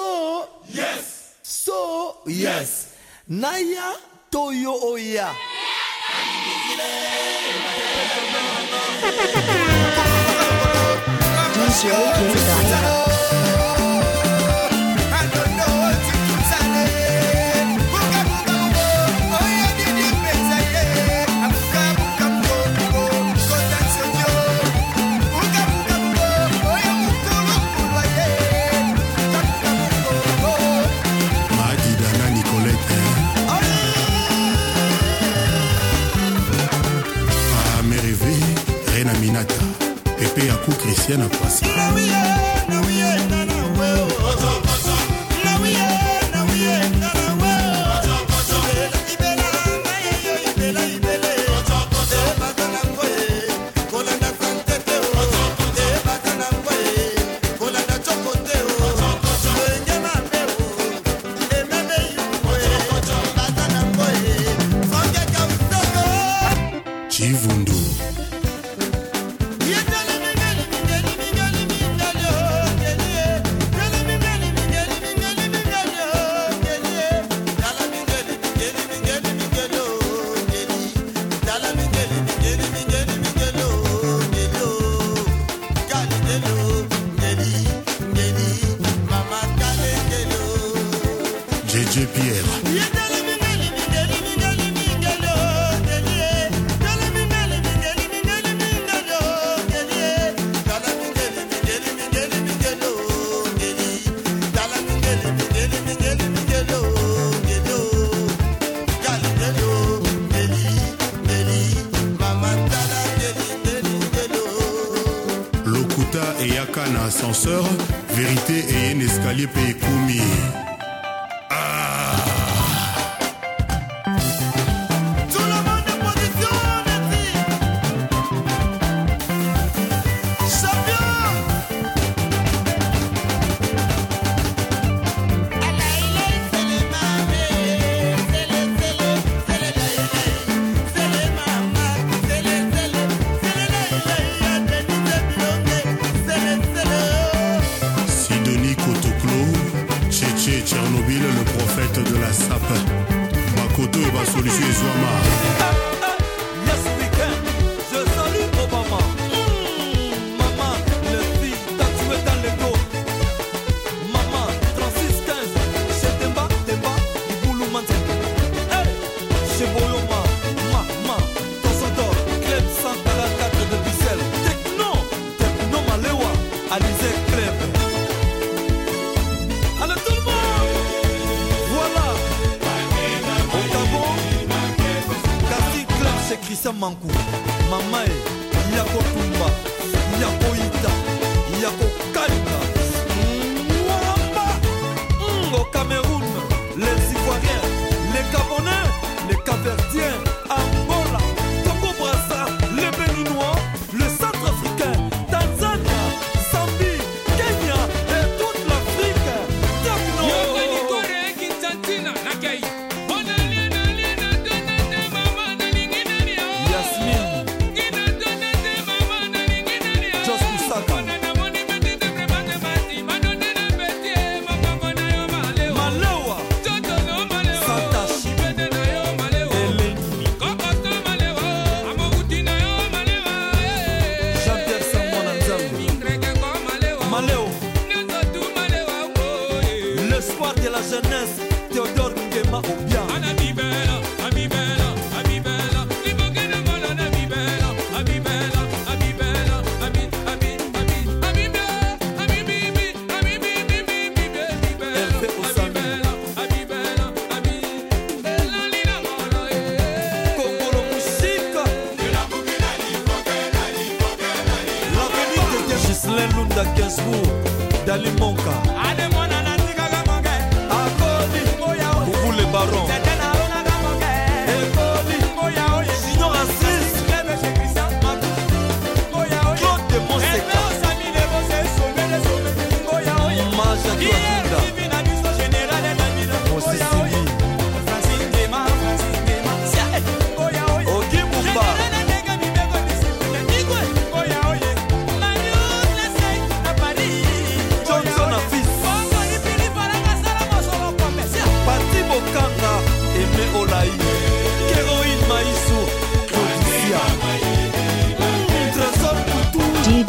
So, yes. So, yes. Naya toyo oya. Use na minata pepe ya ku kristiana kwasa ascenseur vérité et un escalier pour commis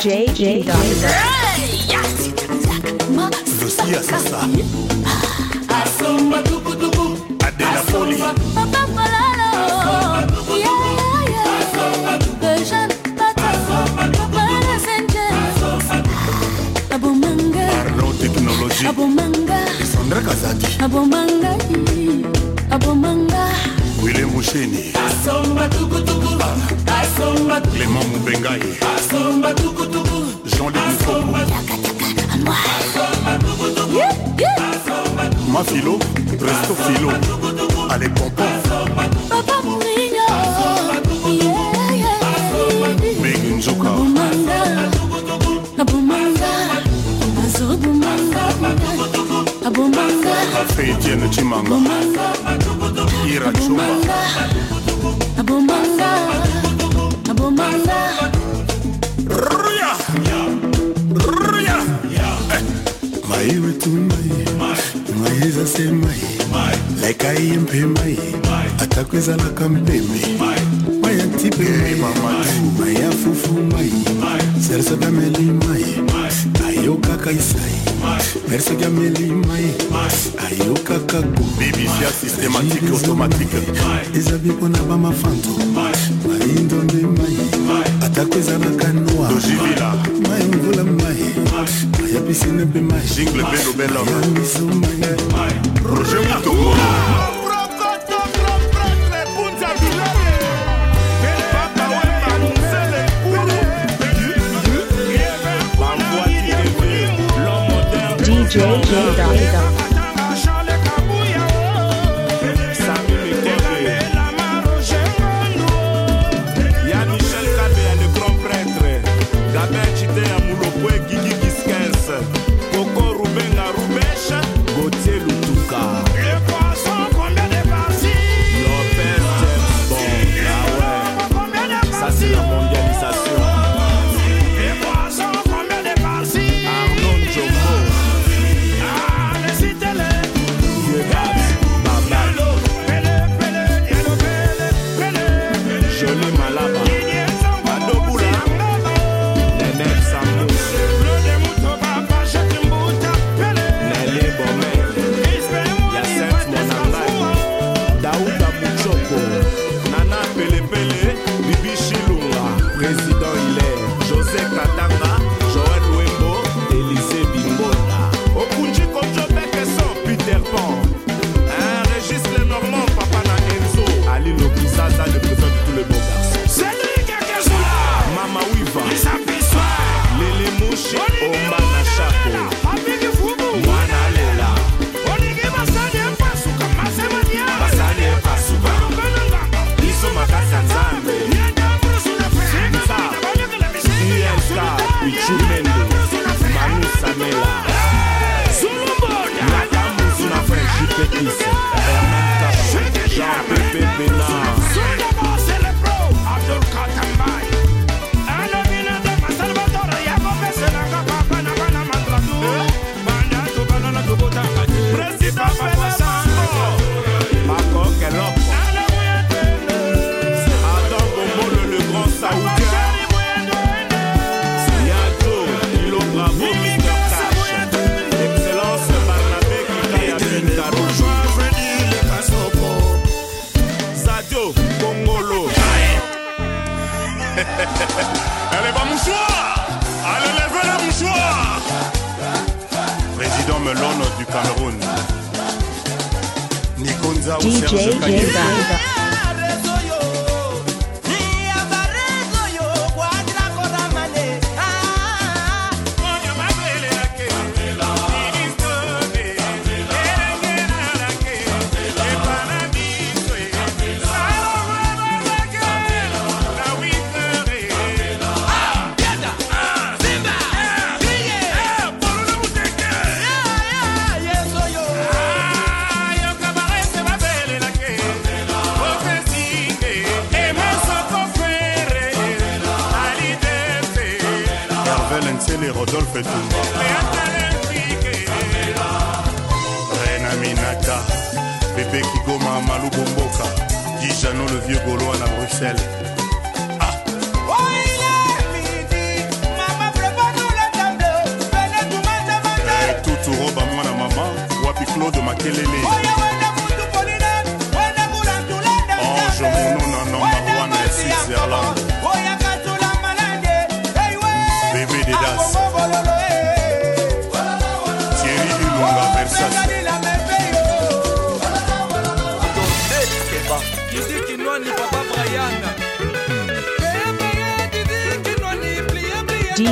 JJ J. abomanga abomanga abomanga bwile musheni clément mubengai jean de mukoku mafilo resto filo ale popo megi nzuka Nabumanga, nabumanga, nazobumanga, nabumanga. afeitiene chimanga ira chumba maiwe tumai maiza semai lekaiempe mai atakwezalaka mpeme mayantipe mayafufu mai sersodamelimai ayokaka isai mersege amelima ye ayokaka go bibisia systématique automatique eza bie mpo na bamafanto maindo nde mai atako ezalaka noa mai mvula mai maya pisine mpe mai ya miso mai roger mutongo J.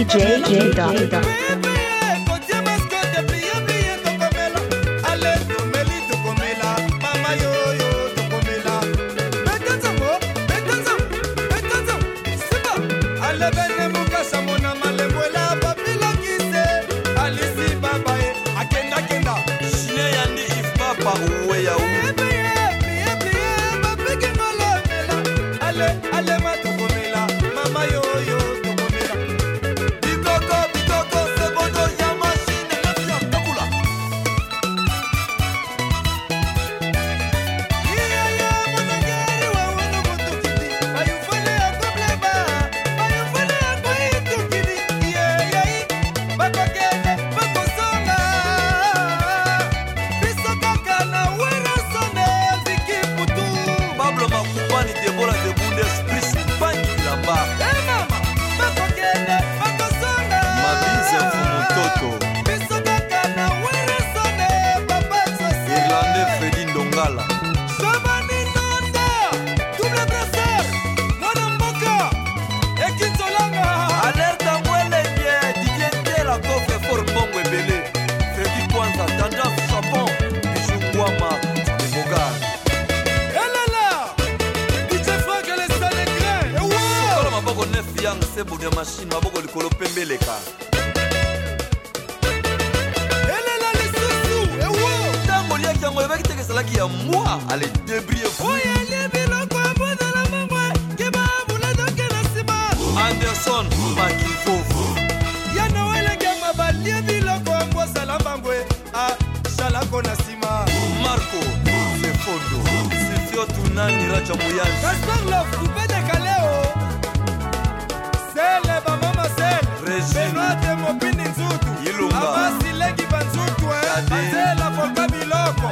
jj.com。yang seboni ya mashine maboko likolo pembeleka elela lisusu ewo ntango oliaki yango ebaki teke ezalaki ya mwa ale debrie oyelie biloko abondela mongwe keba bulatoke na nsima anderson makilfofu ya noelenge mabalie biloko yango azala mbangwe asalako na nsima marco sefondo sifio tunani raja moyan kasper lof kupe de kale bate mopindi nzutu abasilengi banzutu eh. banzela volka biloko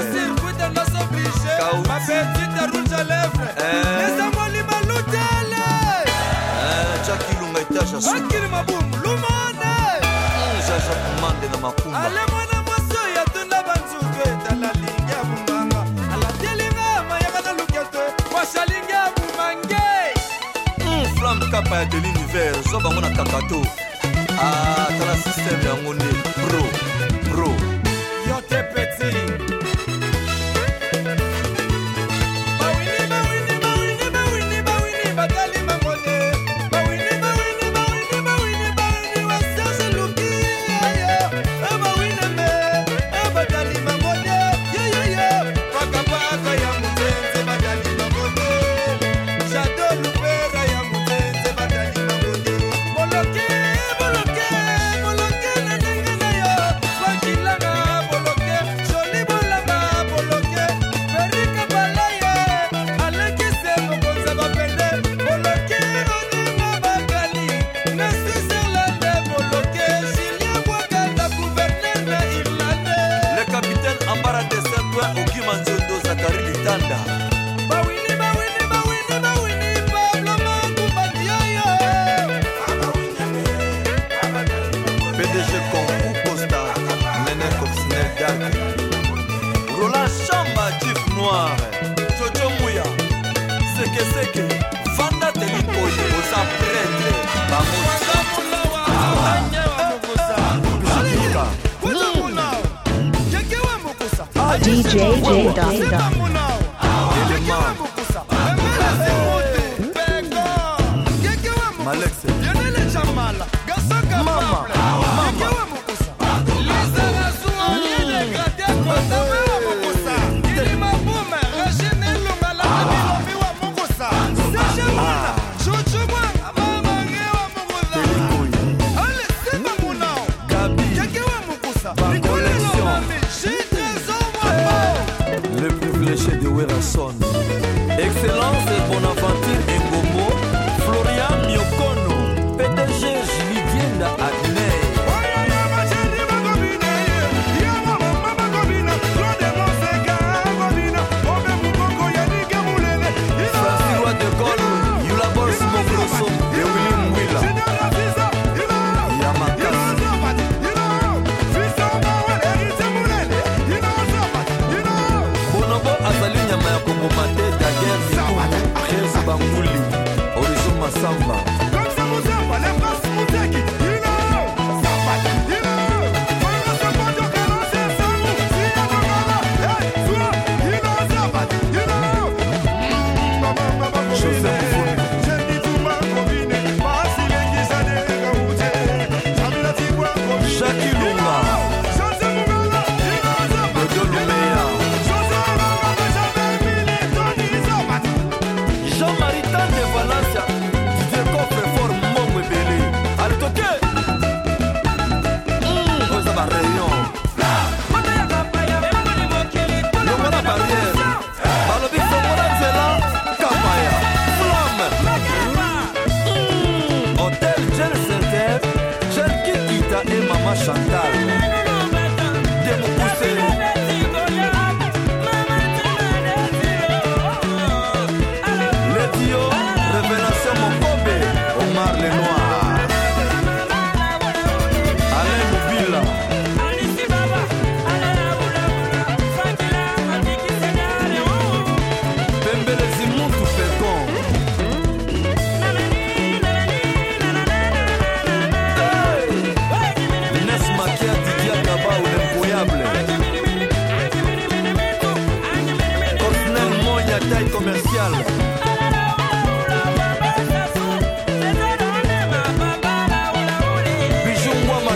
osirkuite nos oblige mapetite rouge a lèvre esangoli malutele akili mabumu lumone ale mwana mwaso yatunda banzutu etala eh, lingi ya bumbanga alatelinga mayaka na luketo kwasha lingi ya bumange flamme kapa ya de l'univers zo bango na kakato aa ah, tala sistɛme yango nde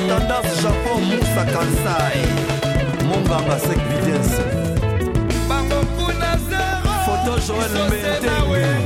matandase japon musa kansai monganga sek videns bango kuna zero foto joel mentewe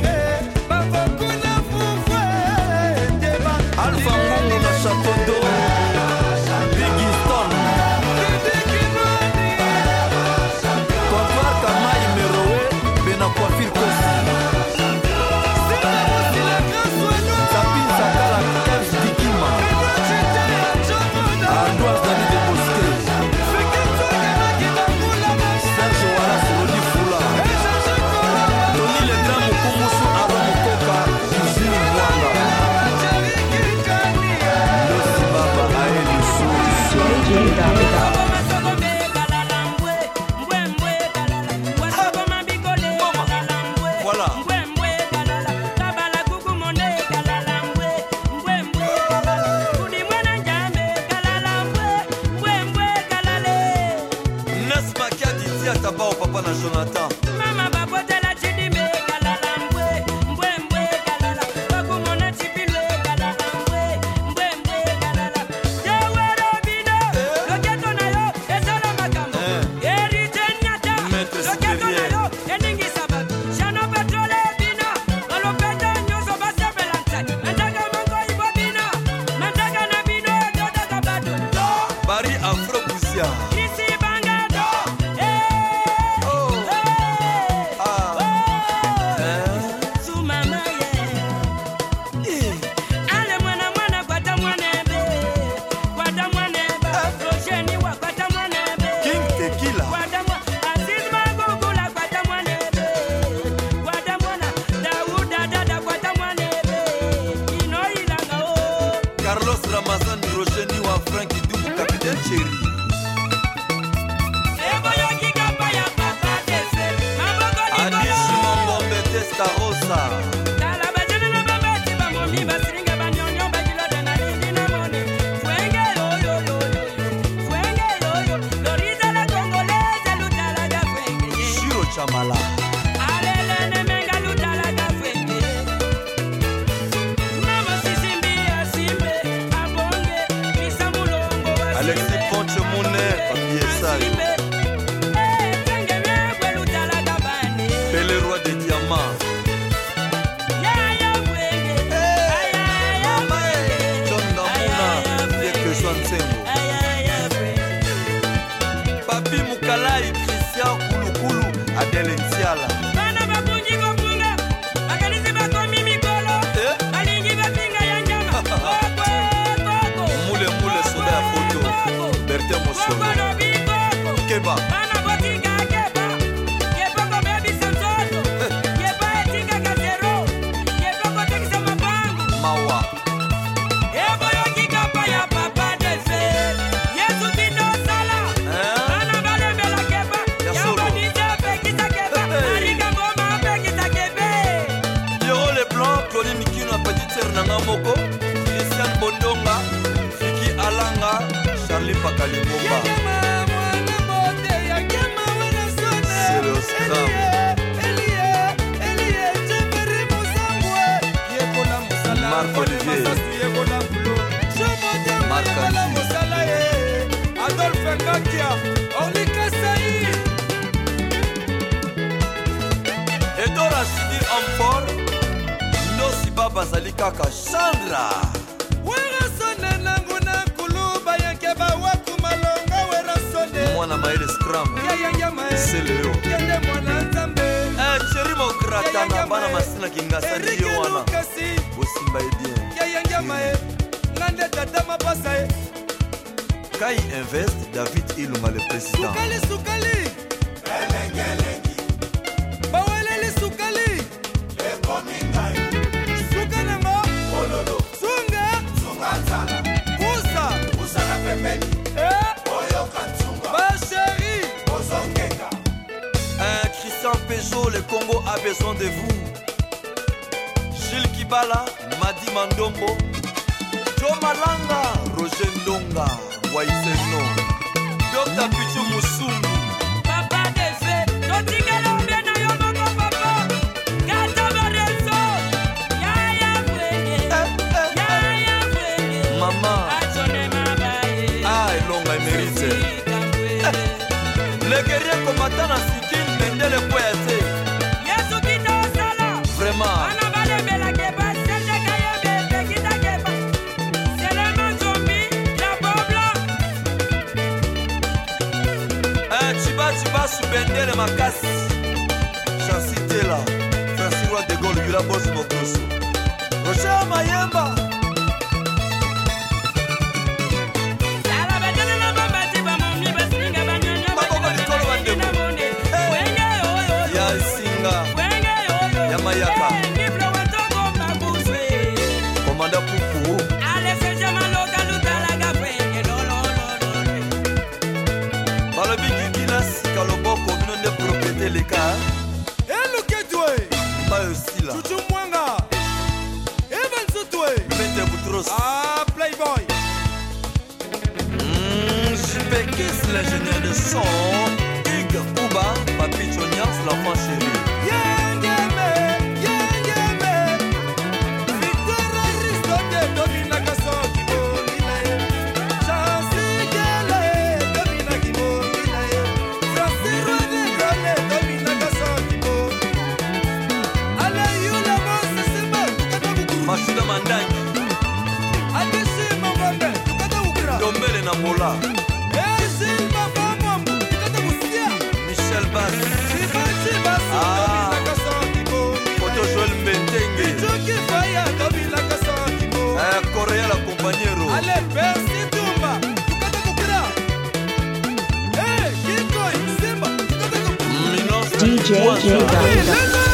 na nga moko kristian bondonga fiki alanga charli pakalingomba marc olivier adolphe ngakia olikasai edora sidi amfort bazali kaka chandra werasone nangu na nkulu bayeke bawaku malonga werasone mwana maele scram yayaya maeleo kende mwana nzambe sheri eh, mokrata na bana masina kingasa ndiyo wana bosimba ye bien yayanga mae nga nde tata mapasa ye kai invest david ilunga le président sukali sukali Bisso, le Congo a besoin de vous. Gilles Kibala, Madi Mandombo, Joe Malanga, Roger Ndonga, Waiseno, Dr. Pichu Musungu, Papa Nefe, Dotigala. bendele makasi chansi tela francis roi de gole yula bosi mokoso rocher mayemba les jeunes de son, Hugues Ouba, Papi Chonias, l'enfant chéri. Yeah! J J.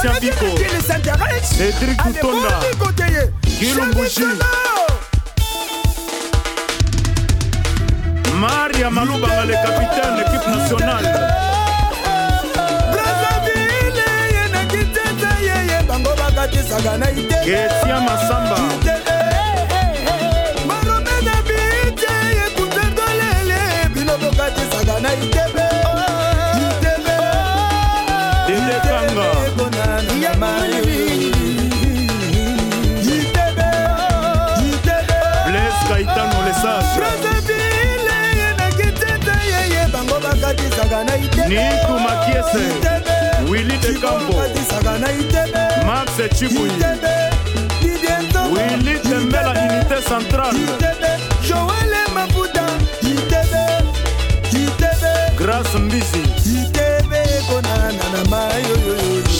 christian biko cédrik tutonda kilumbushi maria malubanga le capitaine équipe nationale ketia masamba niku makiese willi de campo max chibui willi tembela unité centrale joele mafuta grâce mbizi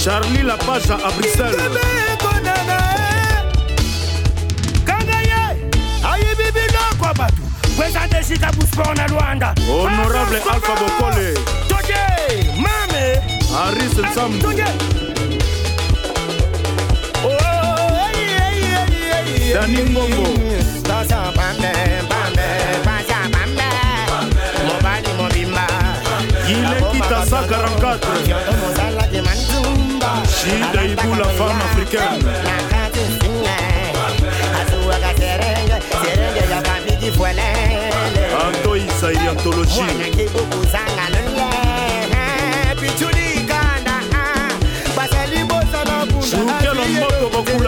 charli lapage à bruxelles ayebi biloko bato kweza desika buspor na lwanda honorable alpha bokole I reason some. Dani Mbongo. Tosa pambe, pambe, pasa pambe. Mobali mobimba. Ile kita sa 44. Shida ibu la femme africaine. Anto Isaï Anthologie. Uh-oh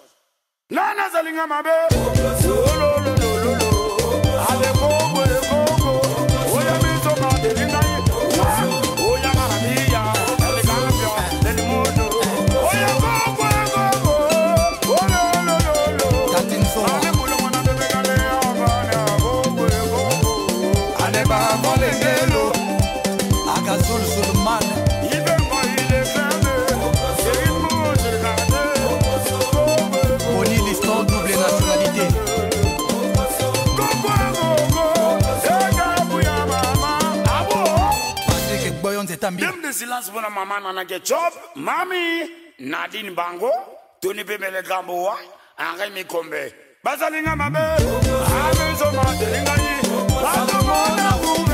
ring on my bell. vigilance mpona mama nanage job mami nadine bango toni pemele gambo wa angai mikombe bazalinga mabe amizo matelingai batomona kume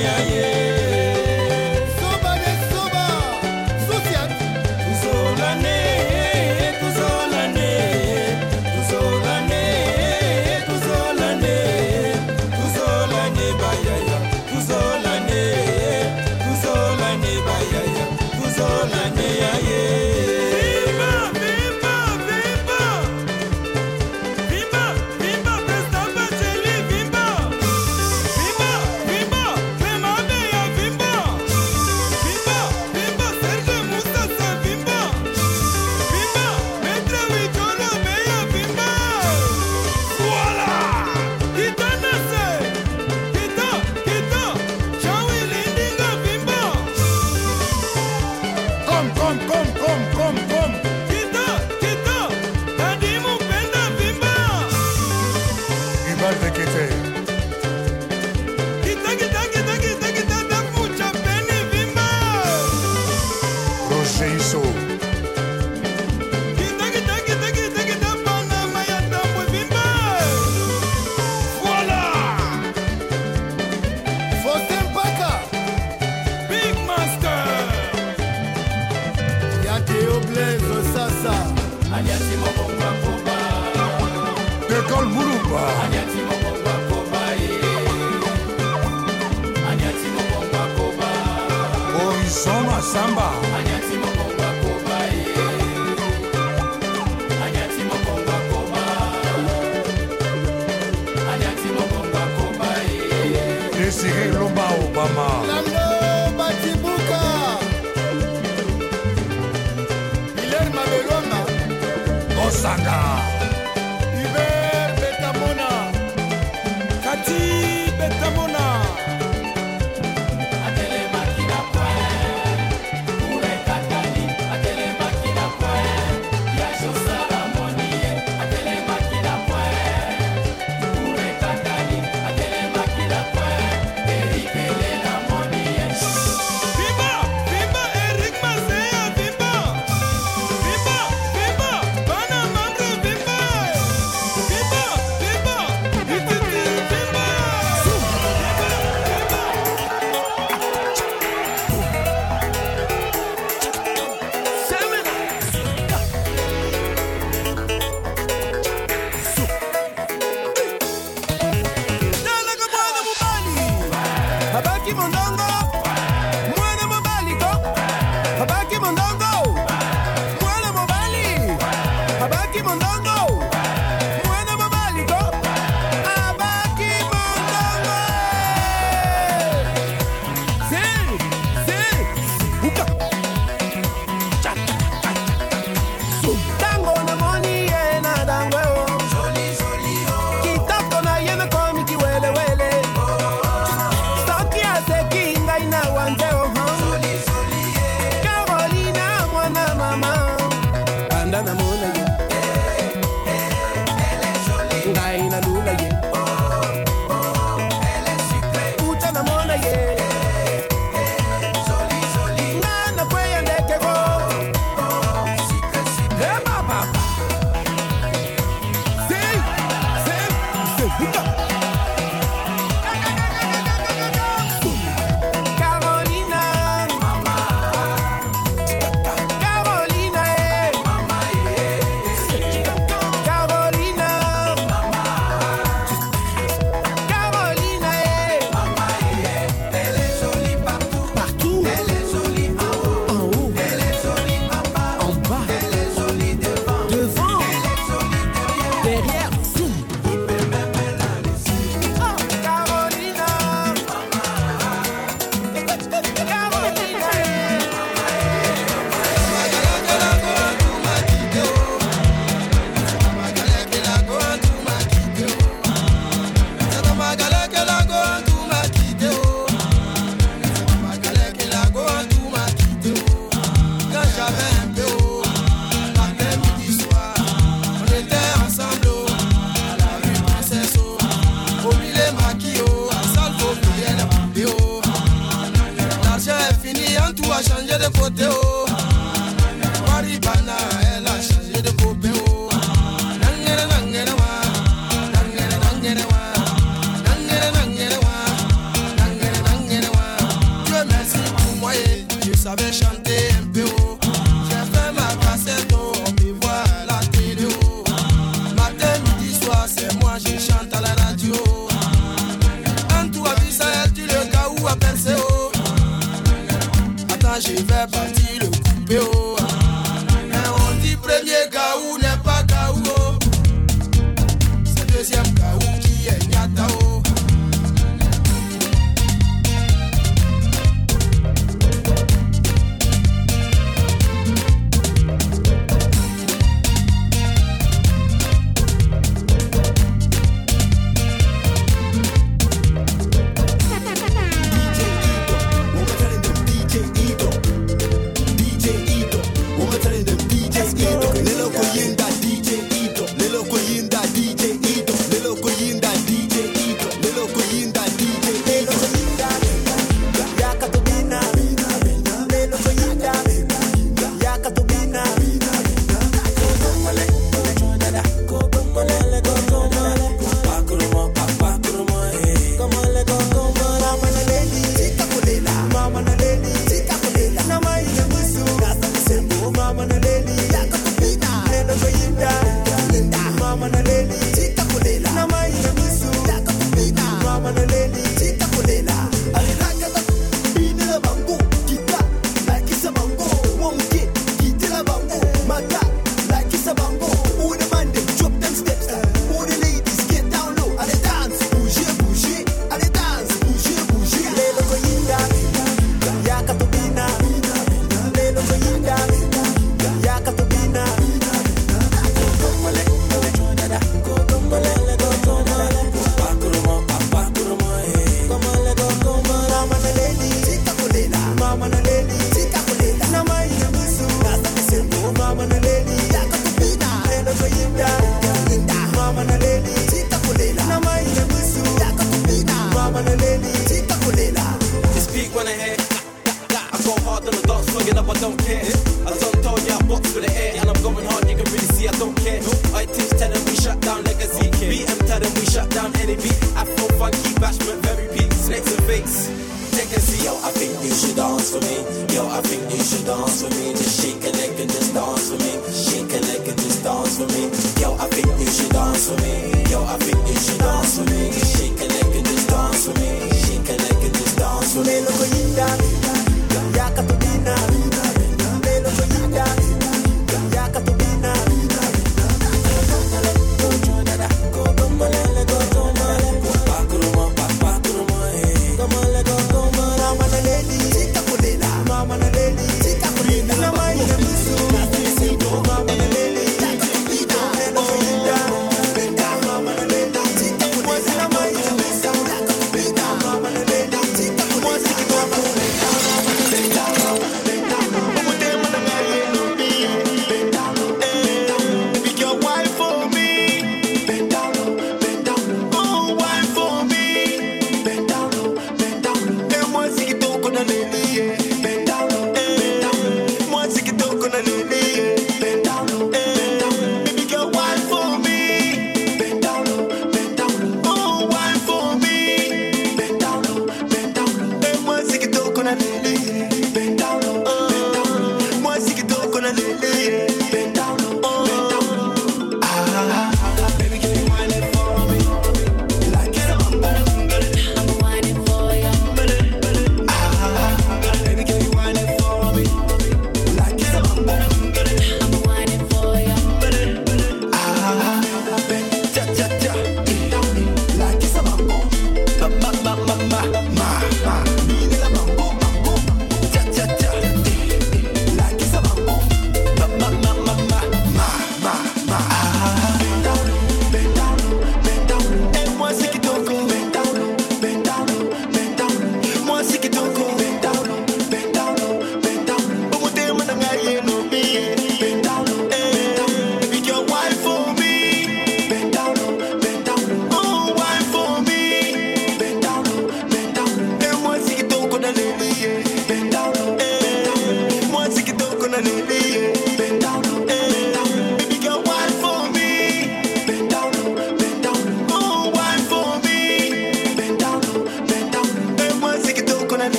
yeah, désiré lomba obama lando batibuka hiler mabelonga osanga je chante à la radio. En tout, à elle tu le cas où à Penseo. Attends, je vais partir le couper.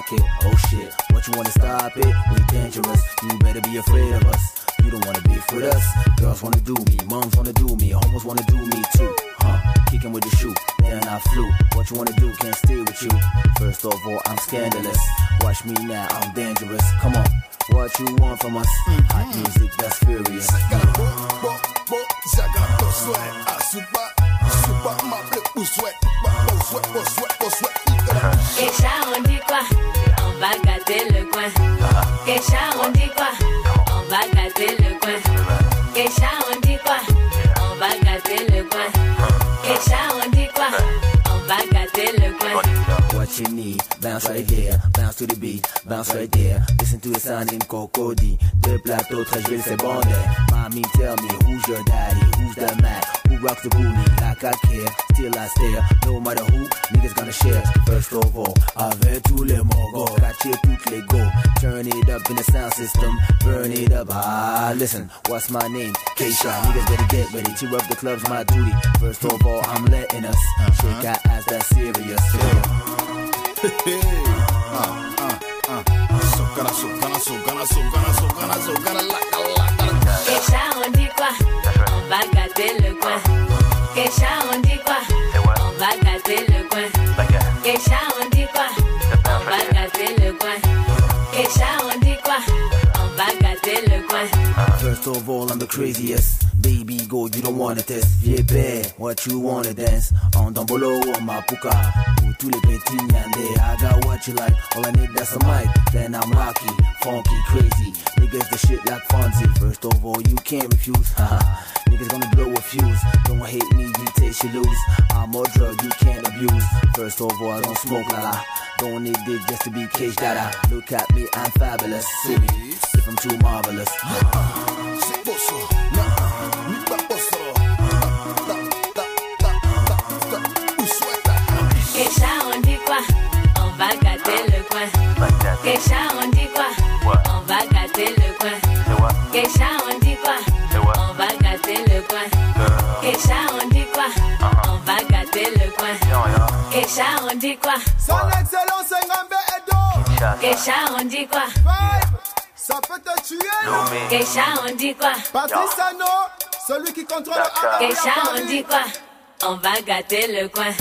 Oh shit, what you wanna stop it? We dangerous, you better be afraid of us. You don't wanna be with us. Girls wanna do me, moms wanna do me, homos wanna do me too. Huh, kicking with the shoe, then I flew. What you wanna do, can't stay with you. First of all, I'm scandalous. Watch me now, I'm dangerous. Come on, what you want from us? Hot mm-hmm. music that's furious. Zaga, to sweat, I super, my flip, sweat, Kecha, on dit quoi On va gâter le coin. Kecha, on dit quoi On va gâter le coin. Kecha, on dit quoi On va gâter le coin. Kecha, on dit quoi On va gâter le coin. What you need, bounce right there, bounce to the beat, bounce right there. Listen to the sound in Cocody. Deux plateaux, très joli, c'est bon. Mommy, tell me who's your daddy, who's the man, rock the booty like I care. Still I stare, no matter who, niggas gonna share. First of all, avec tous les mogos, catcher toutes les go. Turn it up in the sound system, burn it up. Ah, listen, what's my name? Keisha. Niggas better get ready, To up the club's my duty. First of all, I'm letting us shake our ass that serious. uh, uh, uh. So gonna, so gonna, so gonna, so gonna, so gonna, so gonna, like, like, like. Keisha, on dit quoi? On va gâter le coin. on dit quoi On va le coin. on dit quoi On va gâter le coin. on dit quoi On va gâter le coin. First of all, I'm the craziest. Baby, go, you don't wanna test. Yeah, what you wanna dance? On on my puka. tous les petits what you like. All I need that's a mic. Then I'm rocky, funky, crazy. Niggas the shit like Fonzie. First of all, you can't refuse. Niggas gonna blow a fuse. Don't hate me, you taste you lose. I'm a drug you can't abuse. First of all, I don't smoke la la. Don't need this just to be caged dada. Look at me, I'm fabulous. See me if I'm too marvelous. Uh-huh. Keisha, on dit quoi On va gâter le coin. Keisha, on dit quoi On va gâter le coin. Euh... on dit quoi uh -huh. On va gâter le coin. Yeah, on dit quoi Son excellence Ngambe Edo. Keisha, on dit quoi Ça peut te tuer, non Keisha, on dit quoi Patrice celui qui contrôle le on dit quoi On va gâter le coin.